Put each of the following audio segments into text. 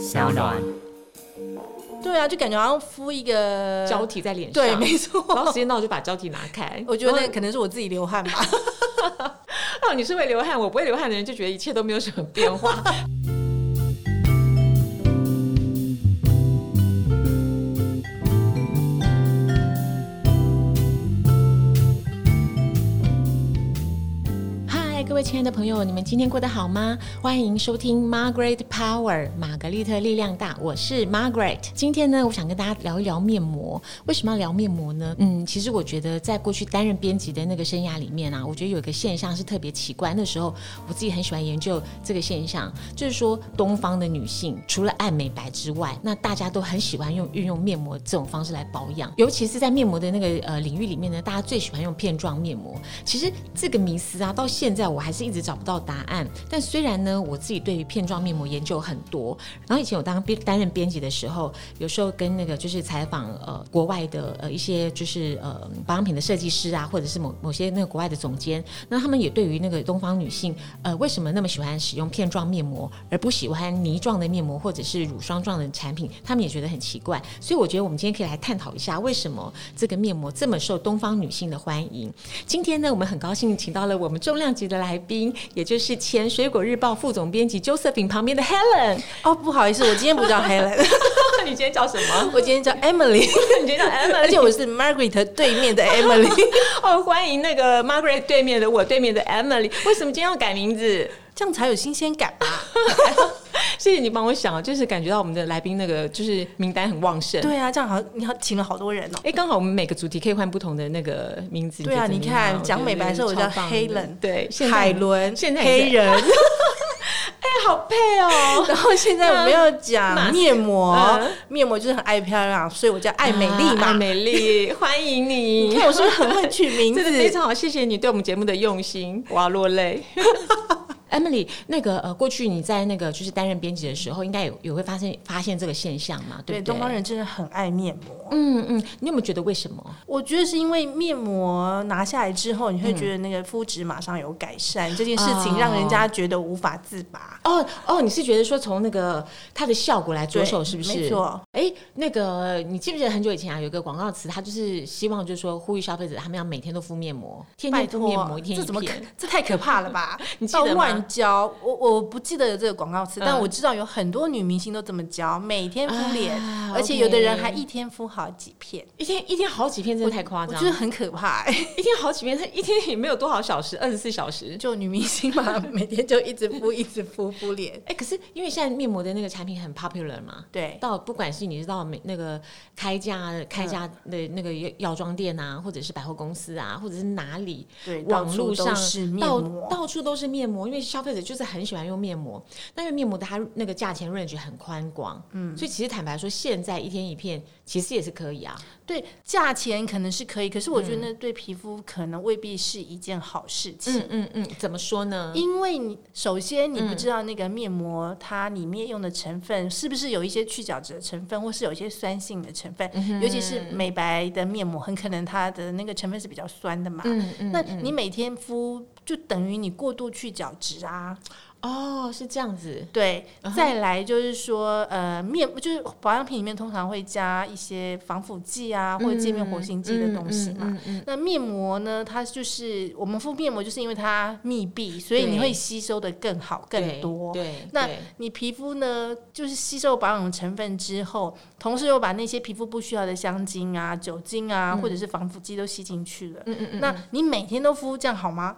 小暖。对啊，就感觉好像敷一个胶体在脸上，对，没错。然后时间到我就把胶体拿开。我觉得那可能是我自己流汗吧。哦，你是会流汗，我不会流汗的人就觉得一切都没有什么变化。亲爱的朋友，你们今天过得好吗？欢迎收听 Margaret Power 玛格丽特力量大，我是 Margaret。今天呢，我想跟大家聊一聊面膜。为什么要聊面膜呢？嗯，其实我觉得在过去担任编辑的那个生涯里面啊，我觉得有一个现象是特别奇怪。那时候我自己很喜欢研究这个现象，就是说东方的女性除了爱美白之外，那大家都很喜欢用运用面膜这种方式来保养。尤其是在面膜的那个呃领域里面呢，大家最喜欢用片状面膜。其实这个迷思啊，到现在我。我还是一直找不到答案。但虽然呢，我自己对于片状面膜研究很多。然后以前我当编担任编辑的时候，有时候跟那个就是采访呃国外的呃一些就是呃保养品的设计师啊，或者是某某些那个国外的总监，那他们也对于那个东方女性呃为什么那么喜欢使用片状面膜，而不喜欢泥状的面膜或者是乳霜状的产品，他们也觉得很奇怪。所以我觉得我们今天可以来探讨一下，为什么这个面膜这么受东方女性的欢迎。今天呢，我们很高兴请到了我们重量级的来。来宾，也就是前《水果日报》副总编辑 Josephine 旁边的 Helen。哦，不好意思，我今天不叫 Helen，你今天叫什么？我今天叫 Emily。你今天叫 Emily，而且我是 Margaret 对面的 Emily。哦，欢迎那个 Margaret 对面的我对面的 Emily。为什么今天要改名字？这样才有新鲜感吧。谢谢你帮我想，就是感觉到我们的来宾那个就是名单很旺盛。对啊，这样好，你好，请了好多人哦。哎，刚好我们每个主题可以换不同的那个名字。对啊，你看讲美白的时候我叫黑人，对，海伦，现在黑人。哎，好配哦。然后现在我们要讲面膜，面膜就是很爱漂亮，所以我叫爱美丽嘛。爱美丽，欢迎你。你看我是不是很会取名字？非常好，谢谢你对我们节目的用心，我要落泪。Emily，那个呃，过去你在那个就是担任编辑的时候，应该有有会发现发现这个现象嘛？对，东方人真的很爱面膜。嗯嗯，你有没有觉得为什么？我觉得是因为面膜拿下来之后，你会觉得那个肤质马上有改善，这件事情让人家觉得无法自拔。哦哦，你是觉得说从那个它的效果来着手，是不是？没错。哎，那个你记不记得很久以前啊，有一个广告词，它就是希望就是说呼吁消费者他们要每天都敷面膜，天天敷面膜，一天一片，这太可怕了吧？你记得吗？教我我不记得有这个广告词，但我知道有很多女明星都这么教，每天敷脸，而且有的人还一天敷好几片，一天一天好几片，真的太夸张，我觉得很可怕。一天好几片，她一天也没有多少小时，二十四小时，就女明星嘛，每天就一直敷，一直敷敷脸。哎，可是因为现在面膜的那个产品很 popular 嘛，对，到不管是你知道美那个开价开价的那个药妆店啊，或者是百货公司啊，或者是哪里，对，网络上到到处都是面膜，因为消费者就是很喜欢用面膜，但是面膜它那个价钱 range 很宽广，嗯，所以其实坦白说，现在一天一片其实也是可以啊。对，价钱可能是可以，可是我觉得那对皮肤可能未必是一件好事情。嗯嗯嗯，怎么说呢？因为你首先你不知道那个面膜它里面用的成分是不是有一些去角质的成分，或是有一些酸性的成分，尤其是美白的面膜，很可能它的那个成分是比较酸的嘛。嗯嗯，那你每天敷就等于你过度去角质啊。哦，是这样子。对，再来就是说，呃，面就是保养品里面通常会加一些防腐剂啊，或者界面活性剂的东西嘛。那面膜呢，它就是我们敷面膜，就是因为它密闭，所以你会吸收的更好、更多。对，那你皮肤呢，就是吸收保养成分之后，同时又把那些皮肤不需要的香精啊、酒精啊，或者是防腐剂都吸进去了。嗯嗯嗯。那你每天都敷，这样好吗？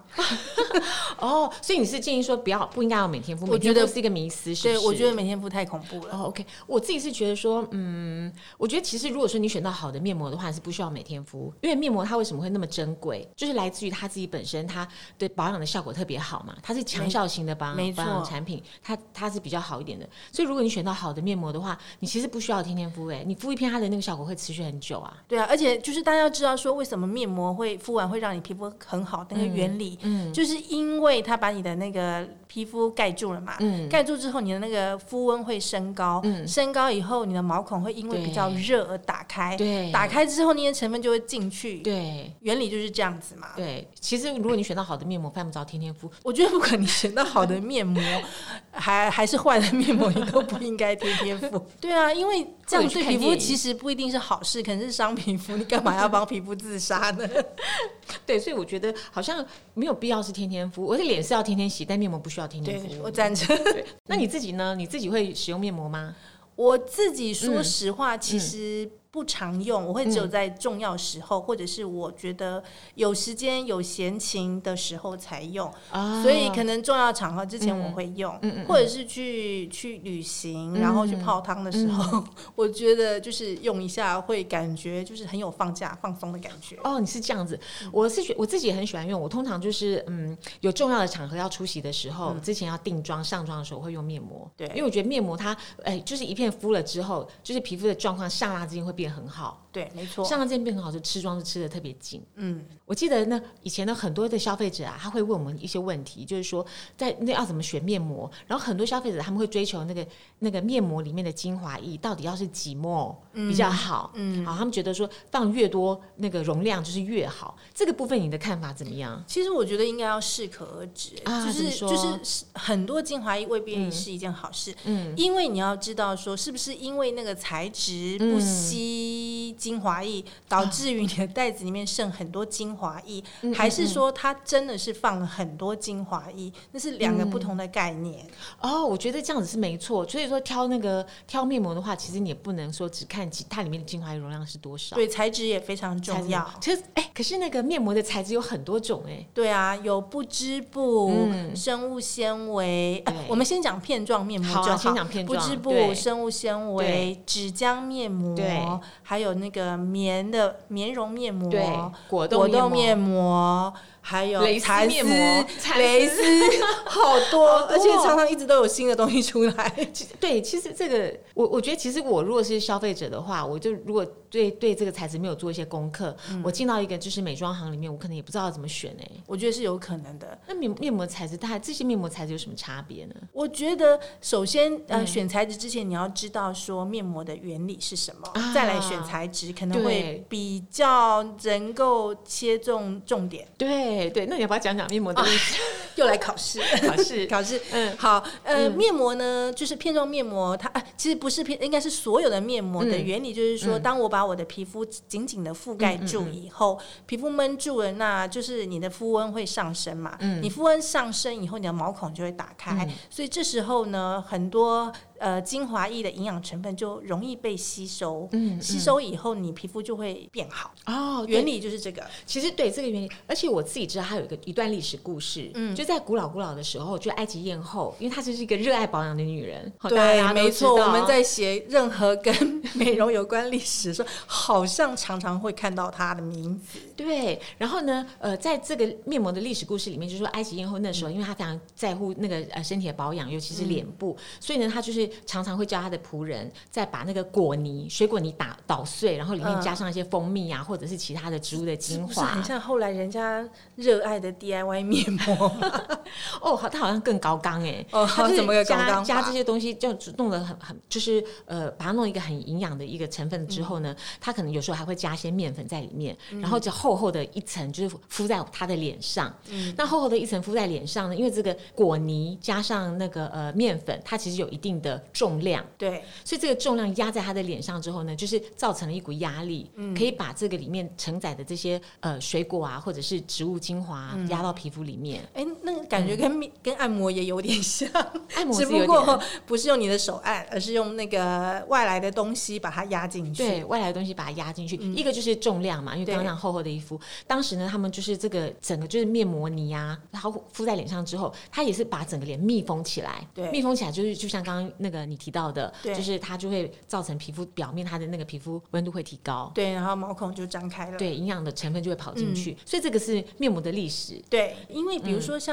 哦，所以你是建议说不要不应。要每天敷，我觉得是一个迷思。对，我觉得每天敷太恐怖了。哦，OK，我自己是觉得说，嗯，我觉得其实如果说你选到好的面膜的话，是不需要每天敷，因为面膜它为什么会那么珍贵，就是来自于它自己本身，它对保养的效果特别好嘛，它是强效型的保养保养产品，它它是比较好一点的。所以如果你选到好的面膜的话，你其实不需要天天敷，哎，你敷一片，它的那个效果会持续很久啊。对啊，而且就是大家要知道说，为什么面膜会敷完会让你皮肤很好，那个原理，嗯，就是因为它把你的那个皮肤肤盖住了嘛，盖住之后你的那个肤温会升高，升高以后你的毛孔会因为比较热而打开，对，打开之后那些成分就会进去，对，原理就是这样子嘛。对，其实如果你选到好的面膜，犯不着天天敷。我觉得不管你选到好的面膜，还还是坏的面膜，你都不应该天天敷。对啊，因为这样对皮肤其实不一定是好事，可能是伤皮肤。你干嘛要帮皮肤自杀呢？对，所以我觉得好像没有必要是天天敷。我的脸是要天天洗，但面膜不需要天天敷。我赞成。那你自己呢？你自己会使用面膜吗？我自己说实话，其实。不常用，我会只有在重要时候，或者是我觉得有时间有闲情的时候才用。所以可能重要场合之前我会用，或者是去去旅行，然后去泡汤的时候，我觉得就是用一下会感觉就是很有放假放松的感觉。哦，你是这样子，我是觉我自己也很喜欢用。我通常就是嗯，有重要的场合要出席的时候，之前要定妆上妆的时候会用面膜。对，因为我觉得面膜它哎，就是一片敷了之后，就是皮肤的状况刹那之间会变。也很好，对，没错。上了件变很好，是吃妆是吃的特别紧。嗯，我记得呢，以前的很多的消费者啊，他会问我们一些问题，就是说，在那要怎么选面膜，然后很多消费者他们会追求那个那个面膜里面的精华液到底要是几墨比较好。嗯，好，他们觉得说放越多那个容量就是越好。这个部分你的看法怎么样？其实我觉得应该要适可而止，就是就是很多精华液未必是一件好事。嗯，因为你要知道说，是不是因为那个材质不吸。精华液导致于你的袋子里面剩很多精华液，还是说它真的是放了很多精华液？那是两个不同的概念。哦，我觉得这样子是没错。所以说挑那个挑面膜的话，其实你也不能说只看它里面的精华液容量是多少。对，材质也非常重要。其实，哎，可是那个面膜的材质有很多种，哎。对啊，有不织布、生物纤维。我们先讲片状面膜就好。先讲片状。不织布、生物纤维、纸浆面膜。还有那个棉的棉绒面膜，果冻面膜。还有蕾丝面膜、蕾丝，好多，而且常常一直都有新的东西出来。对，其实这个，我我觉得，其实我如果是消费者的话，我就如果对对这个材质没有做一些功课，我进到一个就是美妆行里面，我可能也不知道怎么选哎。我觉得是有可能的。那面面膜材质，它这些面膜材质有什么差别呢？我觉得首先呃，选材质之前你要知道说面膜的原理是什么，再来选材质可能会比较能够切中重点。对。对对，那你要不要讲讲面膜的历史？又来考试，考试，考试。嗯，好，呃，面膜呢，就是片状面膜，它其实不是片，应该是所有的面膜的原理，就是说，当我把我的皮肤紧紧的覆盖住以后，皮肤闷住了，那就是你的肤温会上升嘛。嗯，你肤温上升以后，你的毛孔就会打开，所以这时候呢，很多。呃，精华液的营养成分就容易被吸收，嗯，吸收以后你皮肤就会变好。哦。原理就是这个，其实对这个原理，而且我自己知道它有一个一段历史故事，嗯，就在古老古老的时候，就埃及艳后，因为她就是一个热爱保养的女人，对，没错。我们在写任何跟 美容有关历史的时候，好像常常会看到她的名字。对，然后呢，呃，在这个面膜的历史故事里面，就是说埃及艳后那时候，因为她非常在乎那个呃身体的保养，尤其是脸部，所以呢，她就是。常常会叫她的仆人再把那个果泥、水果泥打捣碎，然后里面加上一些蜂蜜啊，或者是其他的植物的精华，很像后来人家热爱的 DIY 面膜。哦，好，它好像更高纲哎，哦它怎么个高纲？加这些东西就弄得很很，就是呃，把它弄一个很营养的一个成分之后呢，它可能有时候还会加一些面粉在里面，然后就厚厚的一层就是敷在他的脸上。嗯，那厚厚的一层敷在脸上呢，因为这个果泥加上那个呃面粉，它其实有一定的。重量对，所以这个重量压在他的脸上之后呢，就是造成了一股压力，可以把这个里面承载的这些呃水果啊，或者是植物精华压到皮肤里面。哎，那个感觉跟跟按摩也有点像，按摩只不过不是用你的手按，而是用那个外来的东西把它压进去。对，外来的东西把它压进去，一个就是重量嘛，因为刚刚厚厚的一敷，当时呢，他们就是这个整个就是面膜泥啊，然后敷在脸上之后，它也是把整个脸密封起来，对，密封起来就是就像刚刚那个。你提到的，就是它就会造成皮肤表面它的那个皮肤温度会提高，对，然后毛孔就张开了，对，营养的成分就会跑进去，所以这个是面膜的历史。对，因为比如说像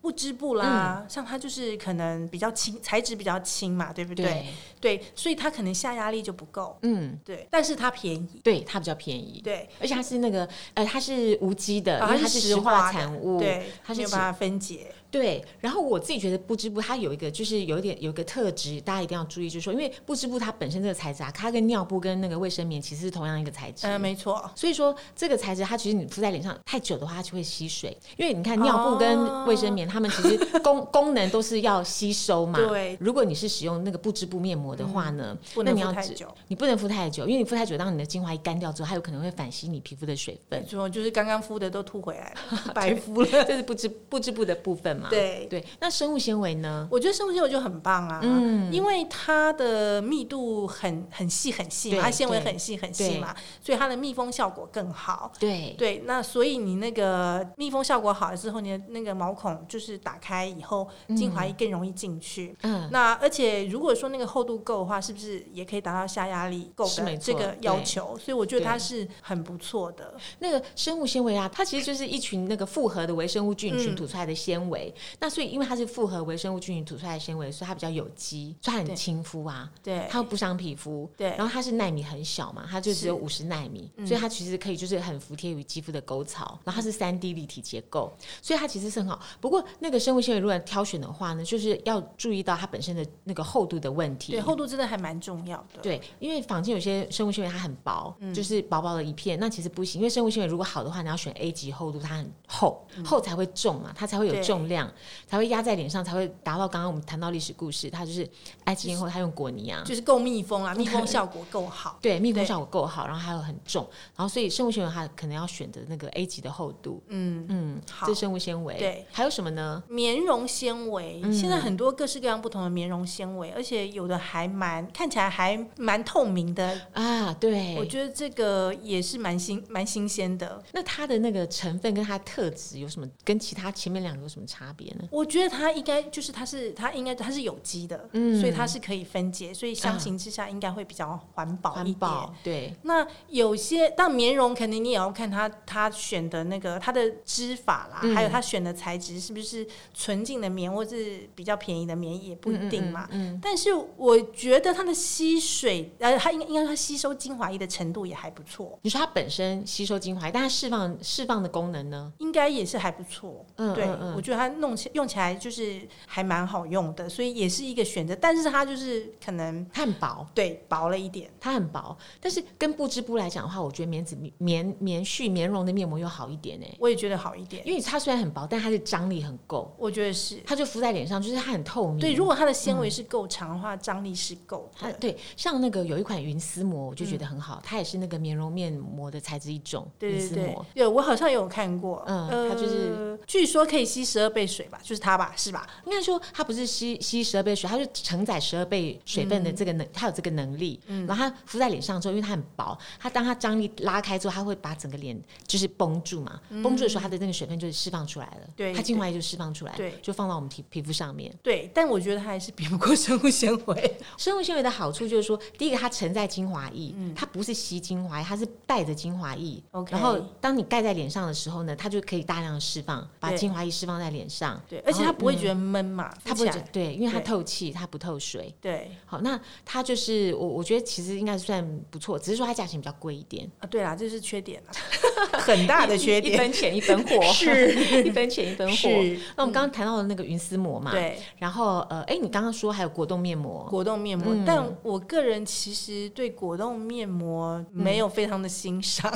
不织布啦，像它就是可能比较轻，材质比较轻嘛，对不对？对，所以它可能下压力就不够，嗯，对，但是它便宜，对，它比较便宜，对，而且它是那个呃，它是无机的，因为它是石化产物，对，它没有办法分解。对，然后我自己觉得不织布它有一个就是有一点有一个特质，大家一定要注意，就是说，因为不织布它本身这个材质啊，它跟尿布跟那个卫生棉其实是同样一个材质。嗯，没错。所以说这个材质它其实你敷在脸上太久的话，它就会吸水。因为你看尿布跟卫生棉，它们其实功 功能都是要吸收嘛。对。如果你是使用那个不织布面膜的话呢，不能敷太久。你不能敷太久，因为你敷太久，当你的精华一干掉之后，它有可能会反吸你皮肤的水分。没错就是刚刚敷的都吐回来了，白敷了。这是不织不织布的部分嘛？对对。那生物纤维呢？我觉得生物纤维就很棒啊，嗯，因为它的密度很很细很细嘛，它纤维很细很细嘛，所以它的密封效果更好。对对，那所以你那个密封效果好了之后，你的那个毛孔就是打开以后，精华液更容易进去。嗯，那而且如果说那个厚度够的话，是不是也可以达到下压力够的这个要求？所以我觉得它是很不错的。那个生物纤维啊，它其实就是一群那个复合的微生物菌群吐出来的纤维。那所以因为它是复合微生物菌群吐出来的纤维，所以它比较有机，所以它很亲肤啊。对，它不伤皮肤。对，然后它是纳米很小嘛，它就只有五十纳米，所以它其实可以就是很服帖于肌肤的沟槽。然后它是三 D 立体结构，所以它其实是很好。不过那个生物纤维如果挑选的话呢，就是要注意到它本身的那个厚度的问题。对，厚度真的还蛮重要的。对，因为坊间有些生物纤维它很薄，就是薄薄的一片，那其实不行。因为生物纤维如果好的话，你要选 A 级厚度，它很厚，厚才会重嘛，它才会有重量，才会压在脸上，才会达到刚刚我们谈到历史故事，它就是埃及艳后，它用果泥啊，就是够密封啊，密封效果够好。对，密封效果够好，然后还有很重，然后所以生物纤维它可能要选择那个 A 级的厚度。嗯嗯，好，这生物纤维。对，还有什么呢？棉绒纤维，现在很多各式各样不同的棉绒纤维，而且有的还蛮看起来还蛮透明的啊。对，我觉得这个也是蛮新蛮新鲜的。那它的那个成分跟它的特质有什么跟其他前面两个有什么差别呢？我觉得它应该就是它是它应该它是有机的，嗯，所以它是可以分解，所以相形之下应该会比较环保一点。对，那有些但棉绒肯定你也要看它它选的那个它的织法啦，还有它选的材质是不是纯净的棉或是比较便宜的棉也不一定嘛。嗯，但是我觉得它的吸水呃，它应该应该它吸收精华液的程度也还不错。你说它本身吸收精华液，但它释放释放的功能呢？应该也是还不错。嗯，对，我觉得它弄起用起来就是还蛮好用的，所以也是一个选择。但是它就是可能它很薄，对，薄了一点，它很薄。但是跟不织布来讲的话，我觉得棉子棉棉絮棉绒的面膜又好一点呢。我也觉得好一点，因为它虽然很薄，但它的张力很够。我觉得是，它就敷在脸上，就是它很透明。对，如果它的纤维是够长的话，张力是够。它对，像那个有一款云丝膜，我就觉得很好，它也是那个棉绒面膜的材质一种。对对对，对我好像有看过。嗯，它就是据说可以吸十二倍水吧，就是它吧，是吧？应该说它不是吸吸十二倍水，它是承载十二倍水分的这个能，它有这个能力。嗯，然后它敷在脸上之后，因为它很薄，它当它张力拉开之后，它会把整个脸就是绷住嘛。绷住的时候，它的那个水分就释放出来了。对，它精华液就释放出来，对，就放到我们皮皮肤上面。对，但我觉得它还是比不过生物纤维。生物纤维的好处就是说，第一个它承载精华液，它不是吸精华液，它是带着精华液。OK，然后当你盖在脸上的时候呢，它就可以大量的释放，把精华液释放在脸上。对，而且它不会觉得闷嘛，它不会对，因为它透气，它不透水。对，好，那它就是我我觉得其实应该算不错，只是说它价钱比较贵一点。啊。对啦，这是缺点啊，很大的缺点，一分钱 一分货，是。一分钱一分货。那我们刚刚谈到的那个云丝膜嘛，对，然后呃，哎，你刚刚说还有果冻面膜，果冻面膜，但我个人其实对果冻面膜没有非常的欣赏，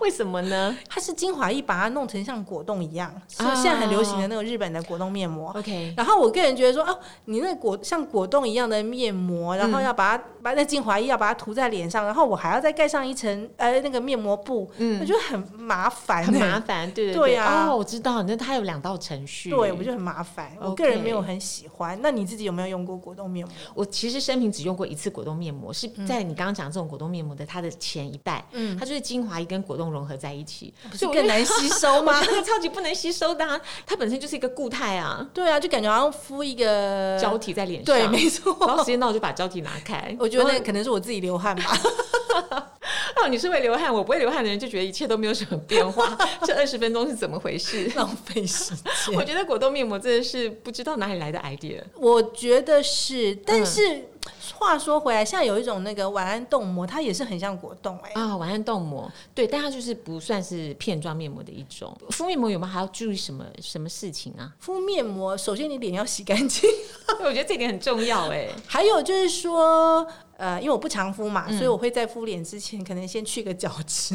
为什么呢？它是精华液把它弄成像果冻一样，所以现在很流行的那种日本的果冻面膜。OK，然后我个人觉得说，哦，你那果像果冻一样的面膜，然后要把它把那精华液要把它涂在脸上，然后我还要再盖上一层呃那个面膜布，嗯，我觉得很麻烦，很麻烦，对对对。啊，哦，我知道，那它有两道程序，对我觉得很麻烦，我个人没有很喜欢。那你自己有没有用过果冻面膜？我其实生平只用过一次果冻面膜，是在你刚刚讲这种果冻面膜的它的前一代，嗯，它就是精华液跟果冻融合在一起，不是更难吸收吗？那个超级不能吸收的，啊它本身就是一个固态啊，对啊，就感觉好像敷一个胶体在脸上，对，没错。然后时间到我就把胶体拿开，我觉得那可能是我自己流汗吧。哦，你是会流汗，我不会流汗的人就觉得一切都没有什么变化。这二十分钟是怎么回事？浪费时间。我觉得果冻面膜真的是不知道哪里来的 idea。我觉得是，但是话说回来，像有一种那个晚安冻膜，它也是很像果冻哎、啊，晚安冻膜，对，但它就是不算是片状面膜的一种。敷面膜有没有还要注意什么什么事情啊？敷面膜，首先你脸要洗干净，我觉得这点很重要哎。还有就是说。呃，因为我不常敷嘛，所以我会在敷脸之前，可能先去个角质。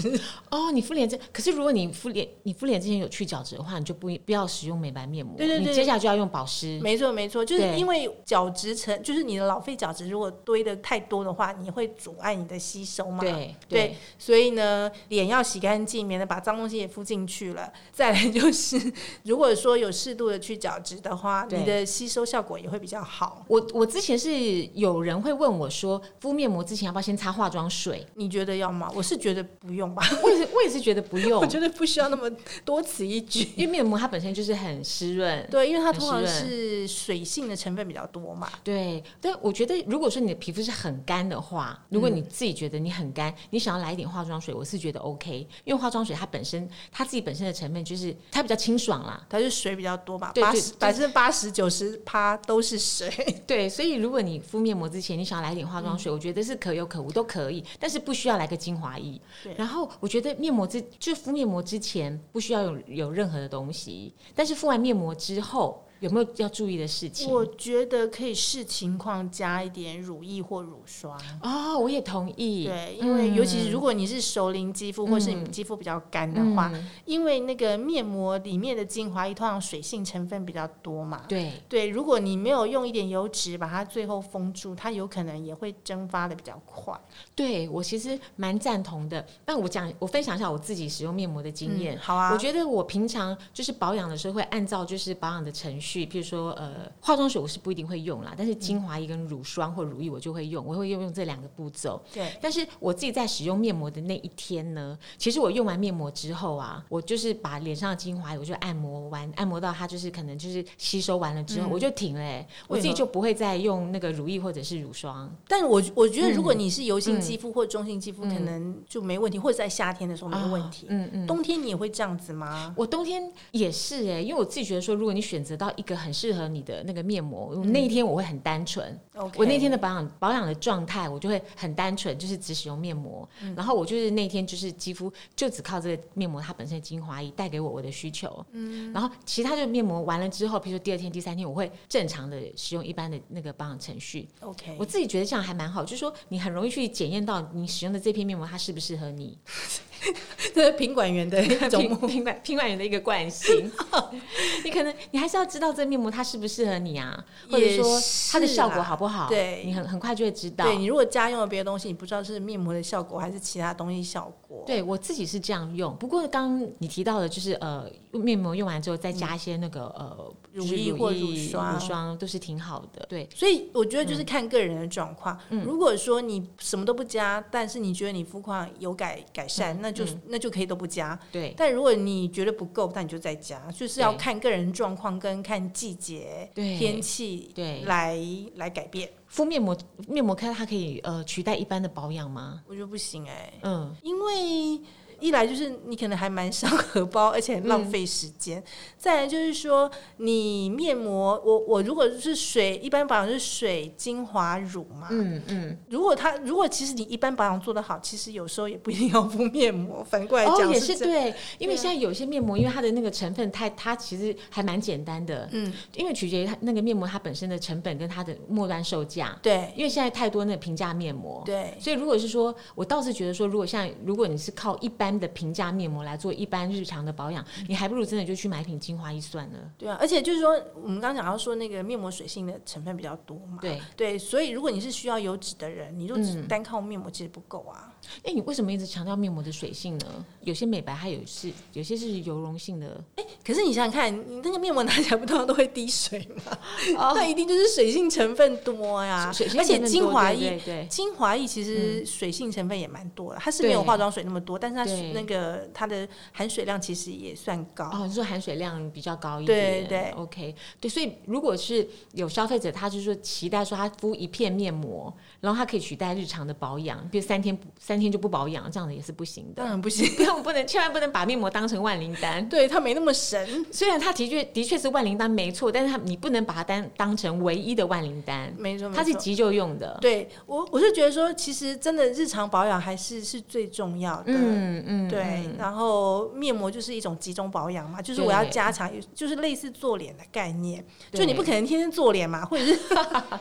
哦，你敷脸之，可是如果你敷脸，你敷脸之前有去角质的话，你就不不要使用美白面膜。对对对你接下来就要用保湿。没错没错，就是因为角质层，就是你的老废角质如果堆的太多的话，你会阻碍你的吸收嘛。对对，所以呢，脸要洗干净，免得把脏东西也敷进去了。再来就是，如果说有适度的去角质的话，你的吸收效果也会比较好。我我之前是有人会问我说，敷面膜之前要不要先擦化妆水？你觉得要吗？我是觉得不用吧，我也是，我也是觉得不用 我，觉得不需要那么多此一举。因为面膜它本身就是很湿润。对，因为它通常是水性的成分比较多嘛。对，但我觉得如果说你的皮肤是很干的话，如果你自己觉得你很干，你想要来一点化妆水，我是觉得 OK，因为化妆水它本身它自己本身的成分就是它比较清爽啦。它是水比较多吧，八十百分之八十九十趴都是水。对，所以如果你敷面膜之前，你想要来一点化妆水，我觉得是可有可无都可以，但是不需要来个精华液。然后我觉得面膜之就敷面膜之前不需要有有任何的东西，但是敷完面膜之后有没有要注意的事情？我觉得可以视情况加一点乳液或乳霜。哦，我也同意。对，因为尤其是如果你是熟龄肌肤，或是你肌肤比较干的话，嗯因为那个面膜里面的精华液通常水性成分比较多嘛。对对，如果你没有用一点油脂把它最后封住，它有可能也会蒸发的比较快。对，我其实蛮赞同的。那我讲，我分享一下我自己使用面膜的经验。嗯好啊我觉得我平常就是保养的时候会按照就是保养的程序，譬如说呃化妆水我是不一定会用啦，但是精华液跟乳霜或乳液我就会用，我会用用这两个步骤。对，但是我自己在使用面膜的那一天呢，其实我用完面膜之后啊，我就是把脸上的精华液我就按摩完，按摩到它就是可能就是吸收完了之后，我就停了、欸，我自己就不会再用那个乳液或者是乳霜。但我我觉得如嗯果你是油性肌肤或中性肌肤，可能就没问题，或者在夏天的时候没问题。嗯嗯。冬天你也会这样子吗？我冬天也是哎、因为我自己觉得说，如果你选择到一个很适合你的那个面膜，那一天我会很单纯。我那天的保养保养的状态，我就会很单纯，就是只使用面膜。嗯然后我就是那天就是肌肤就只靠这个面膜它本身的精华液带给我我的需求。嗯。然后其他的面膜完了之后，比如说第二天、第三天，我会正常的使用一般的那个保养程序。OK，我自己觉得这样还蛮好，就是说你很容易去检验到你使用的这片面膜它适不适合你。这是品管员的一种平平管品管员的一个惯性，你可能你还是要知道这面膜它适不适合你啊，或者说它的效果好不好？对你很很快就会知道。对你如果家用了别的东西，你不知道是面膜的效果还是其他东西效果。对我自己是这样用，不过刚刚你提到的，就是呃，面膜用完之后再加一些那个、呃乳液或乳乳霜霜都是挺好的。对，所以我觉得就是看个人的状况。如果说你什么都不加，但是你觉得你肤况有改改善，那就那就可以都不加。对但如果你觉得不够，那你就再加，就是要看个人状况跟看季节、对天气对来来改变。敷面膜面膜开它可以呃取代一般的保养吗？我觉得不行哎、嗯，因为一来就是你可能还蛮伤 荷包，而且很浪费时间；再来就是说，你面膜，我我如果是水，一般保养是水、精华、乳嘛。嗯嗯，如果它如果其实你一般保养做得好，其实有时候也不一定要敷面膜。反过来讲、哦，也是。对，因为现在有些面膜，因为它的那个成分太，它其实还蛮简单的，嗯，因为取决于它那个面膜它本身的成本跟它的末端售价。对因为现在太多那个平价面膜，对所以如果是说，我倒是觉得说，如果像如果你是靠一般的平价面膜来做一般日常的保养，你还不如真的就去买一瓶精华液算了。对啊，而且就是说，我们刚刚讲到说那个面膜水性的成分比较多嘛。对，对，所以如果你是需要油脂的人，你就只嗯单靠面膜其实不够啊。哎，你为什么一直强调面膜的水性呢？有些美白它有是有些是油溶性的，哎可是你想想看，你那个面膜拿起来不通常都会滴水吗？哦那一定就是水性成分多呀。水性而且成分多对精华液，精华液其实水性成分也蛮多的，它是没有化妆水那么多，但是它对对那个它的含水量其实也算高。哦，你说含水量比较高一点，对对，OK，对，所以如果是有消费者，他就是说期待说他敷一片面膜，然后他可以取代日常的保养，比如三天不三天就不保养，这样的也是不行的。当然不行，不 用不能，千万不能把面膜当成万灵丹。对它没那么神。虽然它的确的确是万灵丹没错，但是它你不能把它当当成唯一的万灵丹，没错，它是急救用的。对我，我是觉得说，其实真的日常保养还是是最重要的。嗯嗯，对，嗯然后面膜就是一种集中保养嘛，就是我要加强，就是类似做脸的概念，就你不可能天天做脸嘛，或者是，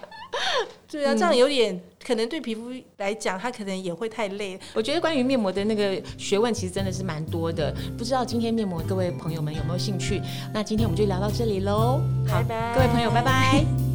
对啊，这样有点可能对皮肤来讲，它可能也会太累。我觉得关于面膜的那个学问，其实真的是蛮多的。不知道今天面膜各位朋友们有没有兴趣？那今天我们就聊到这里喽。好拜拜各位朋友，拜拜。